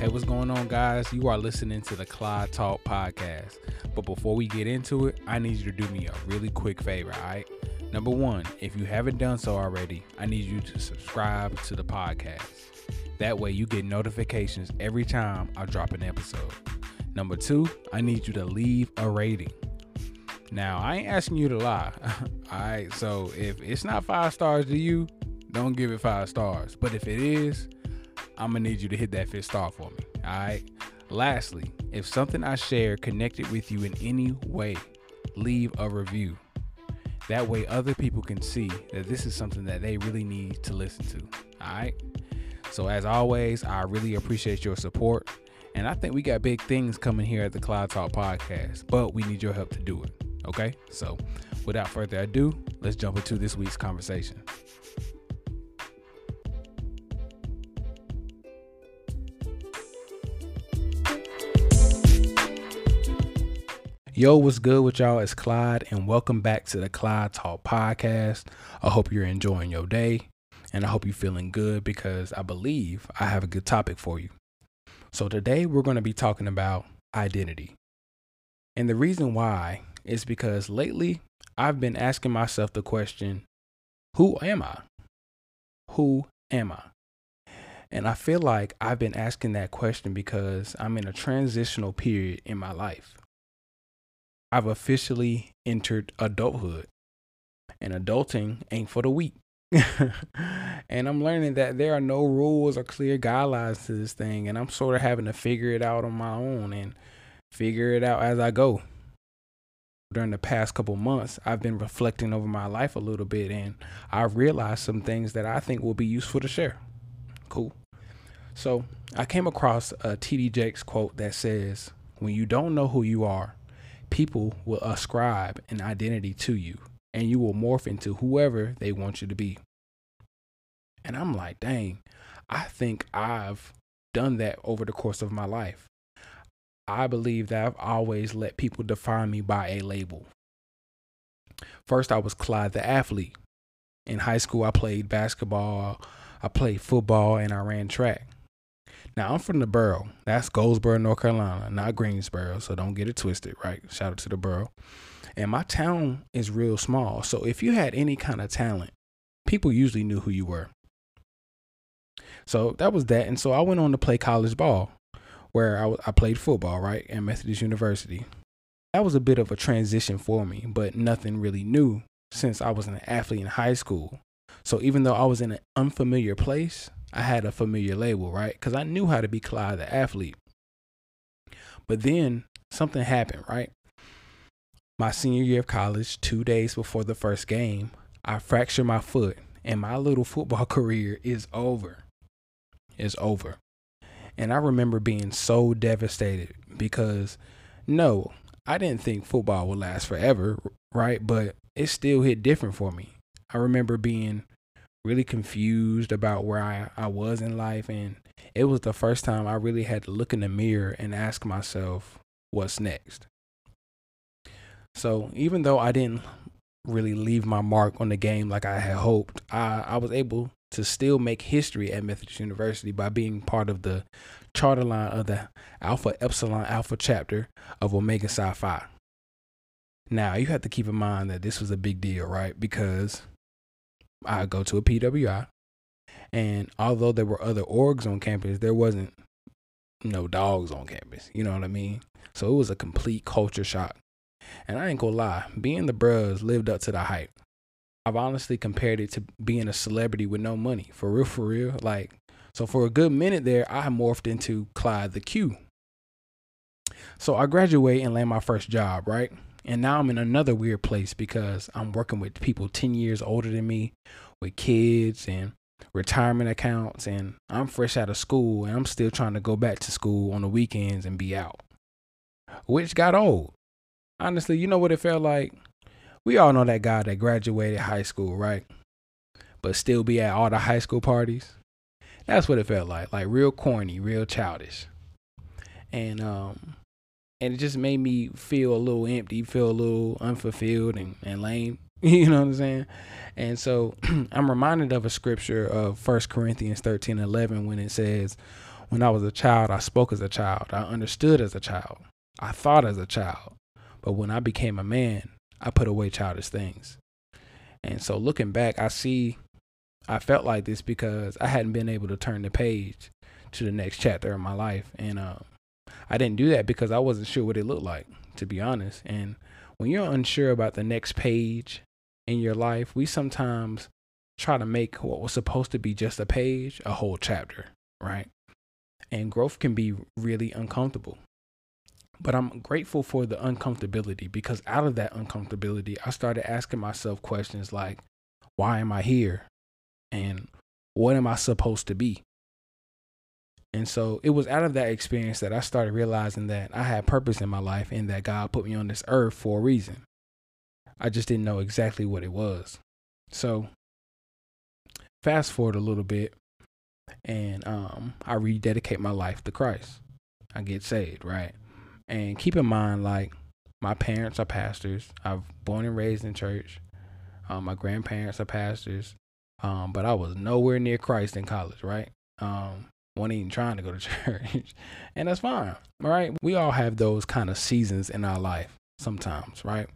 Hey, what's going on, guys? You are listening to the Clyde Talk podcast. But before we get into it, I need you to do me a really quick favor, all right? Number one, if you haven't done so already, I need you to subscribe to the podcast. That way, you get notifications every time I drop an episode. Number two, I need you to leave a rating. Now, I ain't asking you to lie. all right, so if it's not five stars to you, don't give it five stars. But if it is, I'm gonna need you to hit that fifth star for me. All right. Lastly, if something I share connected with you in any way, leave a review. That way, other people can see that this is something that they really need to listen to. All right. So, as always, I really appreciate your support. And I think we got big things coming here at the Clyde Talk podcast, but we need your help to do it. Okay. So, without further ado, let's jump into this week's conversation. Yo, what's good with y'all? It's Clyde, and welcome back to the Clyde Talk Podcast. I hope you're enjoying your day, and I hope you're feeling good because I believe I have a good topic for you. So, today we're going to be talking about identity. And the reason why is because lately I've been asking myself the question Who am I? Who am I? And I feel like I've been asking that question because I'm in a transitional period in my life. I've officially entered adulthood. And adulting ain't for the weak. and I'm learning that there are no rules or clear guidelines to this thing. And I'm sort of having to figure it out on my own and figure it out as I go. During the past couple months, I've been reflecting over my life a little bit and I've realized some things that I think will be useful to share. Cool. So I came across a TD Jakes quote that says, When you don't know who you are, people will ascribe an identity to you and you will morph into whoever they want you to be. And I'm like, dang, I think I've done that over the course of my life. I believe that I've always let people define me by a label. First, I was Clyde the athlete. In high school, I played basketball, I played football, and I ran track. Now I'm from the borough. That's Goldsboro, North Carolina, not Greensboro. So don't get it twisted, right? Shout out to the borough. And my town is real small. So if you had any kind of talent, people usually knew who you were. So that was that. And so I went on to play college ball, where I, I played football, right, at Methodist University. That was a bit of a transition for me, but nothing really new since I was an athlete in high school. So even though I was in an unfamiliar place, I had a familiar label, right? Because I knew how to be Clyde the athlete. But then something happened, right? My senior year of college, two days before the first game, I fractured my foot, and my little football career is over. It's over. And I remember being so devastated because no, I didn't think football would last forever, right? But it still hit different for me. I remember being really confused about where I, I was in life. And it was the first time I really had to look in the mirror and ask myself, what's next? So even though I didn't really leave my mark on the game like I had hoped, I, I was able to still make history at Methodist University by being part of the charter line of the Alpha Epsilon Alpha chapter of Omega Psi Phi. Now, you have to keep in mind that this was a big deal, right? Because I go to a PWI, and although there were other orgs on campus, there wasn't no dogs on campus. You know what I mean? So it was a complete culture shock. And I ain't gonna lie, being the bros lived up to the hype. I've honestly compared it to being a celebrity with no money. For real, for real. Like, so for a good minute there, I morphed into Clyde the Q. So I graduate and land my first job, right? And now I'm in another weird place because I'm working with people 10 years older than me, with kids and retirement accounts. And I'm fresh out of school and I'm still trying to go back to school on the weekends and be out, which got old. Honestly, you know what it felt like? We all know that guy that graduated high school, right? But still be at all the high school parties. That's what it felt like. Like real corny, real childish. And um and it just made me feel a little empty, feel a little unfulfilled and, and lame. You know what I'm saying? And so I'm reminded of a scripture of First Corinthians 13 11 when it says, When I was a child, I spoke as a child. I understood as a child. I thought as a child. But when I became a man, I put away childish things. And so looking back, I see I felt like this because I hadn't been able to turn the page to the next chapter of my life. And uh, I didn't do that because I wasn't sure what it looked like, to be honest. And when you're unsure about the next page in your life, we sometimes try to make what was supposed to be just a page a whole chapter, right? And growth can be really uncomfortable. But I'm grateful for the uncomfortability because out of that uncomfortability, I started asking myself questions like, why am I here? And what am I supposed to be? And so it was out of that experience that I started realizing that I had purpose in my life and that God put me on this earth for a reason. I just didn't know exactly what it was. So fast forward a little bit and um, I rededicate my life to Christ. I get saved, right? And keep in mind, like, my parents are pastors. I've born and raised in church. Um, my grandparents are pastors. Um, but I was nowhere near Christ in college, right? Um, wasn't even trying to go to church. and that's fine, All right. We all have those kind of seasons in our life sometimes, right?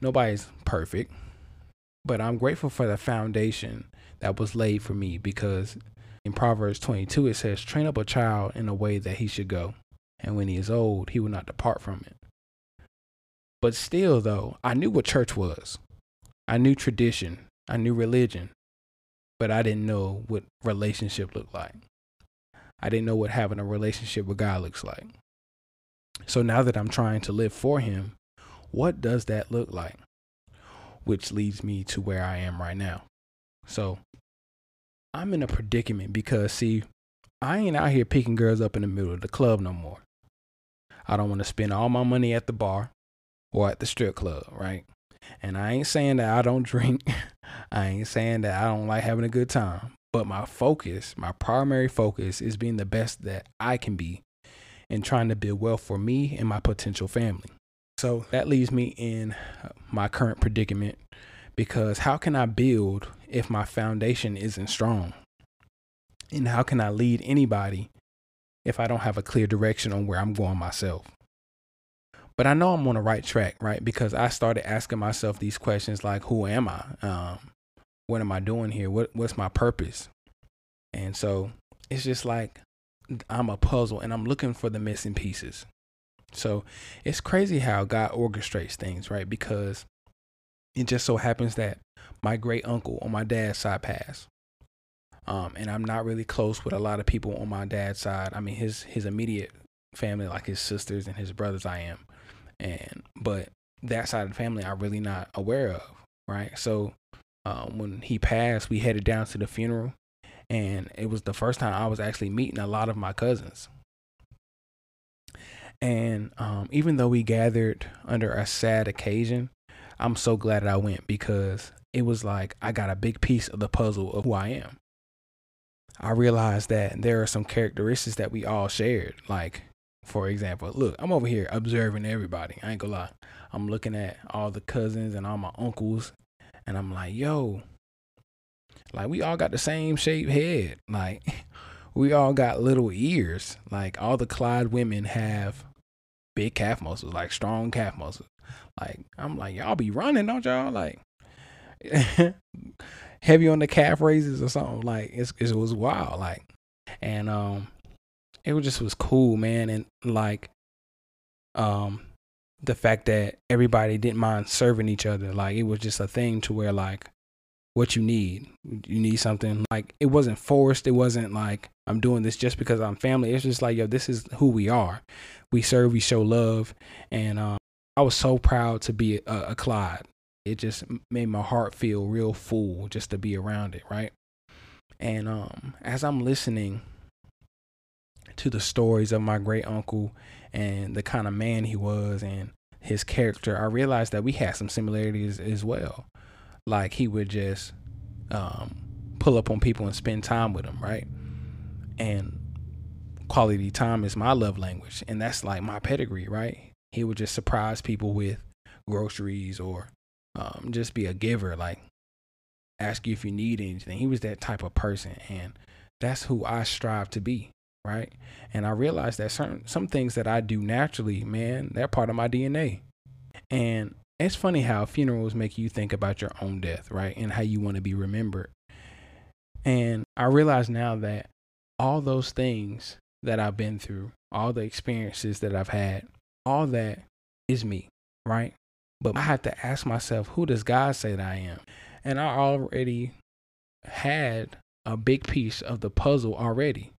Nobody's perfect, but I'm grateful for the foundation that was laid for me because in Proverbs 22 it says, train up a child in a way that he should go and when he is old, he will not depart from it. But still, though, I knew what church was. I knew tradition. I knew religion. But I didn't know what relationship looked like. I didn't know what having a relationship with God looks like. So now that I'm trying to live for Him, what does that look like? Which leads me to where I am right now. So I'm in a predicament because, see, I ain't out here picking girls up in the middle of the club no more. I don't want to spend all my money at the bar or at the strip club, right? And I ain't saying that I don't drink. I ain't saying that I don't like having a good time. But my focus, my primary focus is being the best that I can be and trying to build wealth for me and my potential family. So that leaves me in my current predicament because how can I build if my foundation isn't strong? And how can I lead anybody if I don't have a clear direction on where I'm going myself. But I know I'm on the right track, right? Because I started asking myself these questions like, who am I? Um, what am I doing here? What what's my purpose? And so it's just like I'm a puzzle and I'm looking for the missing pieces. So it's crazy how God orchestrates things, right? Because it just so happens that my great uncle on my dad's side passed. Um, and I'm not really close with a lot of people on my dad's side. I mean, his his immediate family, like his sisters and his brothers, I am, and but that side of the family, I'm really not aware of, right? So um, when he passed, we headed down to the funeral, and it was the first time I was actually meeting a lot of my cousins. And um, even though we gathered under a sad occasion, I'm so glad that I went because it was like I got a big piece of the puzzle of who I am. I realized that there are some characteristics that we all shared. Like, for example, look, I'm over here observing everybody. I ain't gonna lie. I'm looking at all the cousins and all my uncles, and I'm like, yo, like we all got the same shaped head. Like, we all got little ears. Like, all the Clyde women have big calf muscles, like strong calf muscles. Like, I'm like, y'all be running, don't y'all? Like, heavy on the calf raises or something. Like it was wild. Like, and um, it was just was cool, man. And like, um, the fact that everybody didn't mind serving each other. Like it was just a thing to where like, what you need, you need something. Like it wasn't forced. It wasn't like I'm doing this just because I'm family. It's just like yo, this is who we are. We serve, we show love, and um, I was so proud to be a, a Clyde it just made my heart feel real full just to be around it, right? And um, as I'm listening to the stories of my great uncle and the kind of man he was and his character, I realized that we had some similarities as well. Like he would just um, pull up on people and spend time with them, right? And quality time is my love language, and that's like my pedigree, right? He would just surprise people with groceries or um, just be a giver, like ask you if you need anything. He was that type of person, and that's who I strive to be. Right? And I realized that certain some things that I do naturally, man, they're part of my DNA. And it's funny how funerals make you think about your own death, right? And how you want to be remembered. And I realize now that all those things that I've been through, all the experiences that I've had, all that is me, right? But I have to ask myself, who does God say that I am? And I already had a big piece of the puzzle already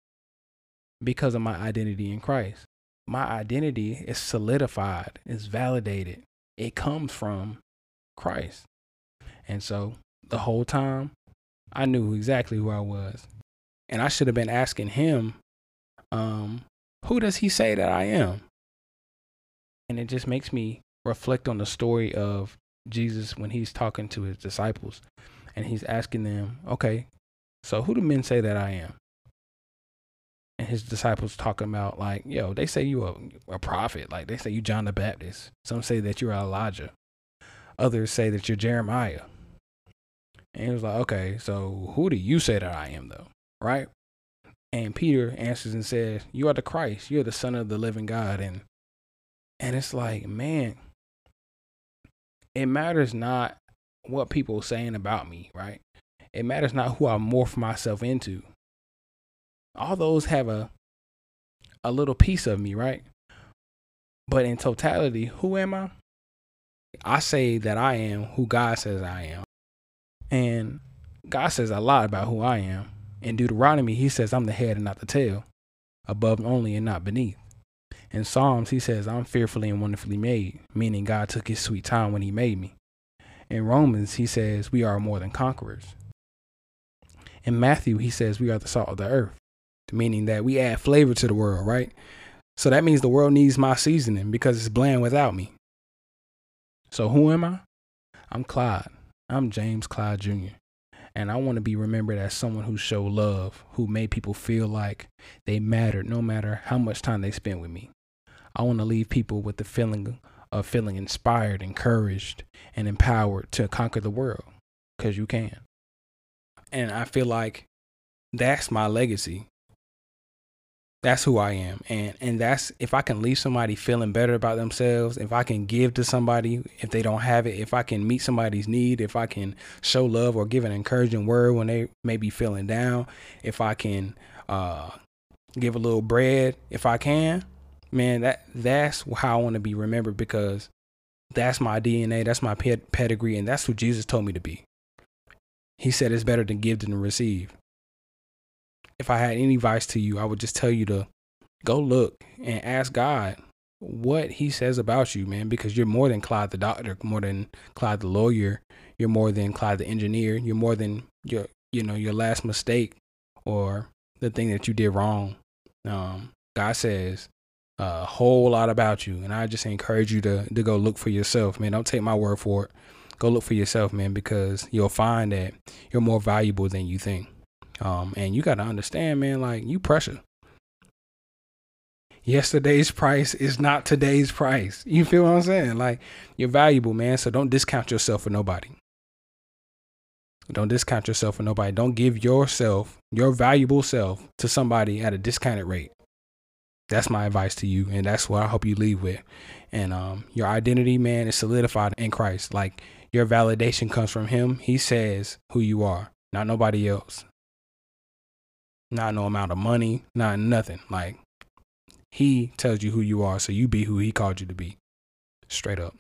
because of my identity in Christ. My identity is solidified, it's validated. It comes from Christ. And so the whole time, I knew exactly who I was. And I should have been asking him, um, who does he say that I am? And it just makes me reflect on the story of Jesus when he's talking to his disciples and he's asking them, okay, so who do men say that I am? And his disciples talking about like, yo, they say you a, a prophet. Like they say you John the Baptist. Some say that you're Elijah. Others say that you're Jeremiah. And he was like, okay, so who do you say that I am though? Right? And Peter answers and says, You are the Christ, you're the Son of the living God. And and it's like, man, it matters not what people are saying about me, right? It matters not who I morph myself into. All those have a a little piece of me, right? But in totality, who am I? I say that I am who God says I am. And God says a lot about who I am. In Deuteronomy, he says I'm the head and not the tail, above only and not beneath. In Psalms, he says I'm fearfully and wonderfully made, meaning God took his sweet time when he made me. In Romans, he says we are more than conquerors. In Matthew, he says we are the salt of the earth, meaning that we add flavor to the world, right? So that means the world needs my seasoning because it's bland without me. So who am I? I'm Clyde. I'm James Clyde Jr. And I want to be remembered as someone who showed love, who made people feel like they mattered no matter how much time they spent with me. I want to leave people with the feeling of feeling inspired, encouraged, and empowered to conquer the world because you can. And I feel like that's my legacy. That's who I am. And and that's if I can leave somebody feeling better about themselves, if I can give to somebody if they don't have it, if I can meet somebody's need, if I can show love or give an encouraging word when they may be feeling down, if I can uh, give a little bread, if I can, man, that that's how I want to be remembered because that's my DNA, that's my pedigree, and that's who Jesus told me to be. He said it's better to give than to receive. If I had any advice to you, I would just tell you to go look and ask God what He says about you, man, because you're more than Clyde the doctor, more than Clyde the lawyer, you're more than Clyde the engineer, you're more than your, you know, your last mistake or the thing that you did wrong. Um, God says a whole lot about you. And I just encourage you to to go look for yourself, man. Don't take my word for it. Go look for yourself, man, because you'll find that you're more valuable than you think. Um, and you gotta understand, man, like you pressure. Yesterday's price is not today's price. You feel what I'm saying? Like you're valuable, man. So don't discount yourself for nobody. Don't discount yourself for nobody. Don't give yourself, your valuable self, to somebody at a discounted rate that's my advice to you and that's what i hope you leave with and um, your identity man is solidified in christ like your validation comes from him he says who you are not nobody else not no amount of money not nothing. Like he tells you who you are so you be who he called you to be. Straight up